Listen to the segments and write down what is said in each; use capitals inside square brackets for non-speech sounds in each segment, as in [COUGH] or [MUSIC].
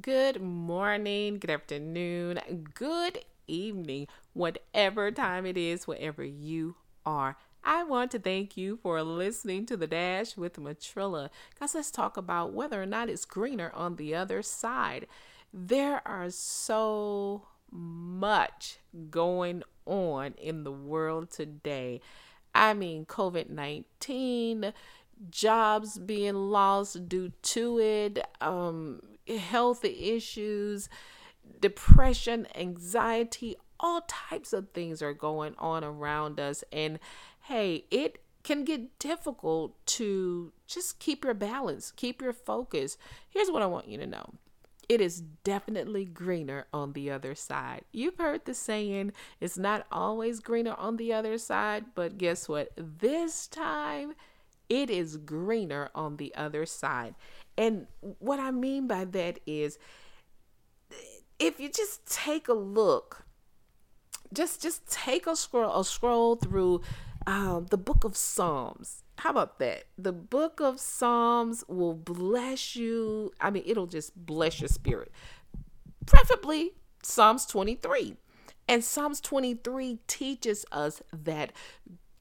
Good morning, good afternoon, good evening, whatever time it is, wherever you are. I want to thank you for listening to The Dash with Matrilla. Guys, let's talk about whether or not it's greener on the other side. There are so much going on in the world today. I mean, COVID 19, jobs being lost due to it, um, health issues, depression, anxiety, all types of things are going on around us. And hey, it can get difficult to just keep your balance, keep your focus. Here's what I want you to know it is definitely greener on the other side. You've heard the saying, it's not always greener on the other side, but guess what? This time, it is greener on the other side. And what I mean by that is if you just take a look, just just take a scroll a scroll through um, the book of Psalms. How about that? The book of Psalms will bless you. I mean, it'll just bless your spirit. Preferably Psalms 23. And Psalms 23 teaches us that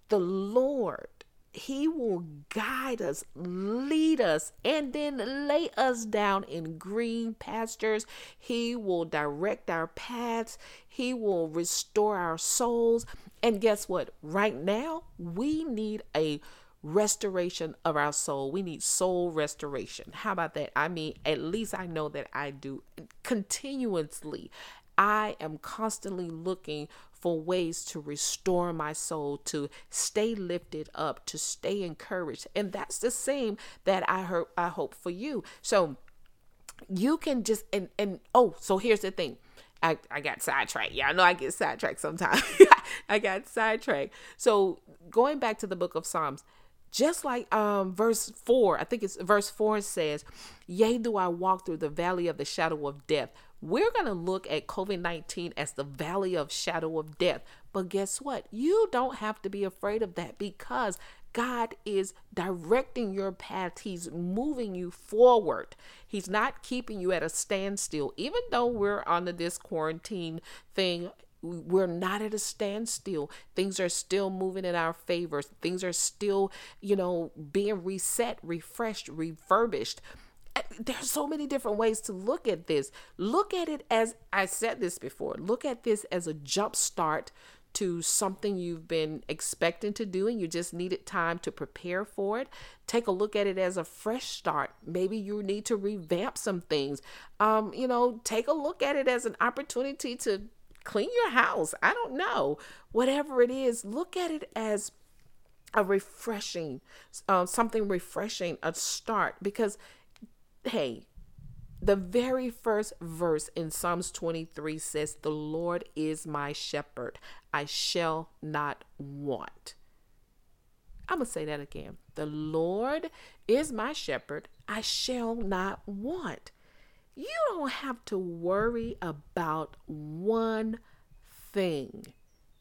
the Lord he will guide us, lead us, and then lay us down in green pastures. He will direct our paths. He will restore our souls. And guess what? Right now, we need a restoration of our soul. We need soul restoration. How about that? I mean, at least I know that I do continuously. I am constantly looking for ways to restore my soul, to stay lifted up, to stay encouraged. And that's the same that I I hope for you. So you can just and and oh, so here's the thing. I, I got sidetracked. Yeah, I know I get sidetracked sometimes. [LAUGHS] I got sidetracked. So going back to the book of Psalms, just like um verse 4 i think it's verse 4 says yea do i walk through the valley of the shadow of death we're going to look at COVID-19 as the valley of shadow of death. But guess what? You don't have to be afraid of that because God is directing your path. He's moving you forward. He's not keeping you at a standstill. Even though we're under this quarantine thing, we're not at a standstill. Things are still moving in our favor. Things are still, you know, being reset, refreshed, refurbished there's so many different ways to look at this. Look at it as I said this before. Look at this as a jump start to something you've been expecting to do and you just needed time to prepare for it. Take a look at it as a fresh start. Maybe you need to revamp some things. Um, you know, take a look at it as an opportunity to clean your house. I don't know. Whatever it is, look at it as a refreshing, uh, something refreshing, a start because hey, the very first verse in Psalms 23 says, The Lord is my shepherd, I shall not want. I'm going to say that again. The Lord is my shepherd, I shall not want. You don't have to worry about one thing.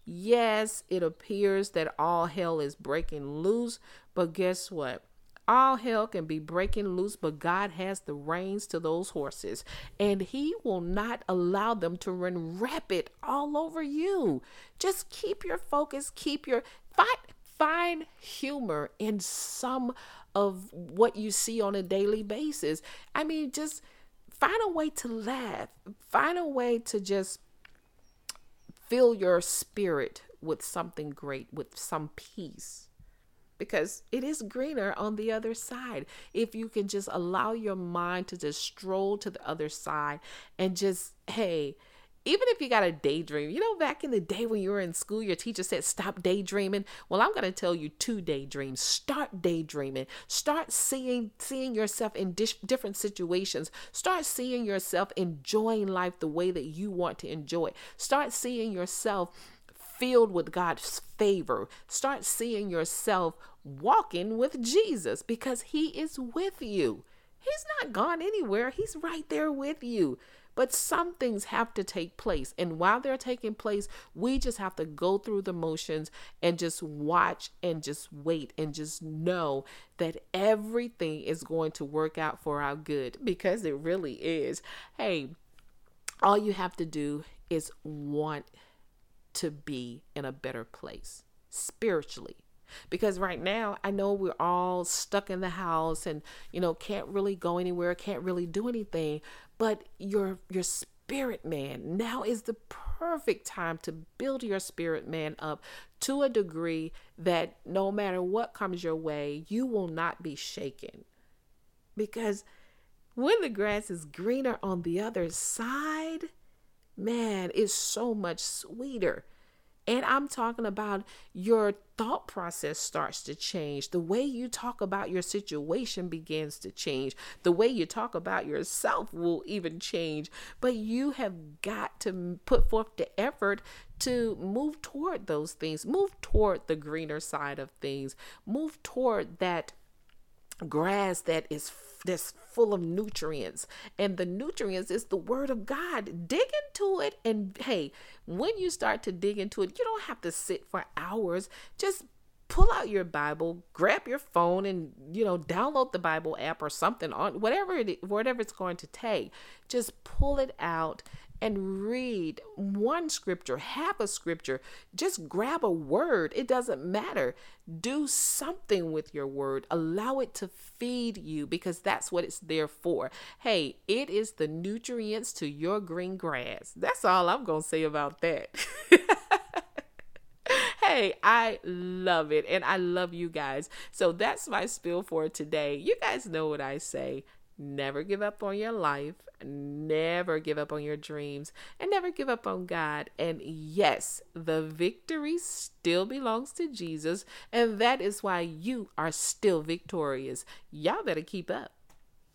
Yes, it appears that all hell is breaking loose, but guess what? All hell can be breaking loose, but God has the reins to those horses, and He will not allow them to run rapid all over you. Just keep your focus, keep your find find humor in some of what you see on a daily basis. I mean, just find a way to laugh, find a way to just fill your spirit with something great, with some peace because it is greener on the other side. If you can just allow your mind to just stroll to the other side and just, hey, even if you got a daydream, you know, back in the day when you were in school, your teacher said, stop daydreaming. Well, I'm going to tell you to daydream. Start daydreaming. Start seeing, seeing yourself in different situations. Start seeing yourself enjoying life the way that you want to enjoy it. Start seeing yourself filled with God's favor. Start seeing yourself walking with Jesus because he is with you. He's not gone anywhere. He's right there with you. But some things have to take place. And while they're taking place, we just have to go through the motions and just watch and just wait and just know that everything is going to work out for our good because it really is. Hey, all you have to do is want to be in a better place spiritually because right now I know we're all stuck in the house and you know can't really go anywhere, can't really do anything, but your your spirit man now is the perfect time to build your spirit man up to a degree that no matter what comes your way, you will not be shaken. Because when the grass is greener on the other side, man, it's so much sweeter. And I'm talking about your thought process starts to change. The way you talk about your situation begins to change. The way you talk about yourself will even change. But you have got to put forth the effort to move toward those things, move toward the greener side of things, move toward that grass that is that's full of nutrients. And the nutrients is the word of god. Dig into it and hey when you start to dig into it you don't have to sit for hours. Just pull out your bible grab your phone and you know download the bible app or something on whatever it whatever it's going to take. Just pull it out and read one scripture, half a scripture. Just grab a word. It doesn't matter. Do something with your word. Allow it to feed you because that's what it's there for. Hey, it is the nutrients to your green grass. That's all I'm going to say about that. [LAUGHS] hey, I love it and I love you guys. So that's my spill for today. You guys know what I say. Never give up on your life, never give up on your dreams, and never give up on God. And yes, the victory still belongs to Jesus, and that is why you are still victorious. Y'all better keep up.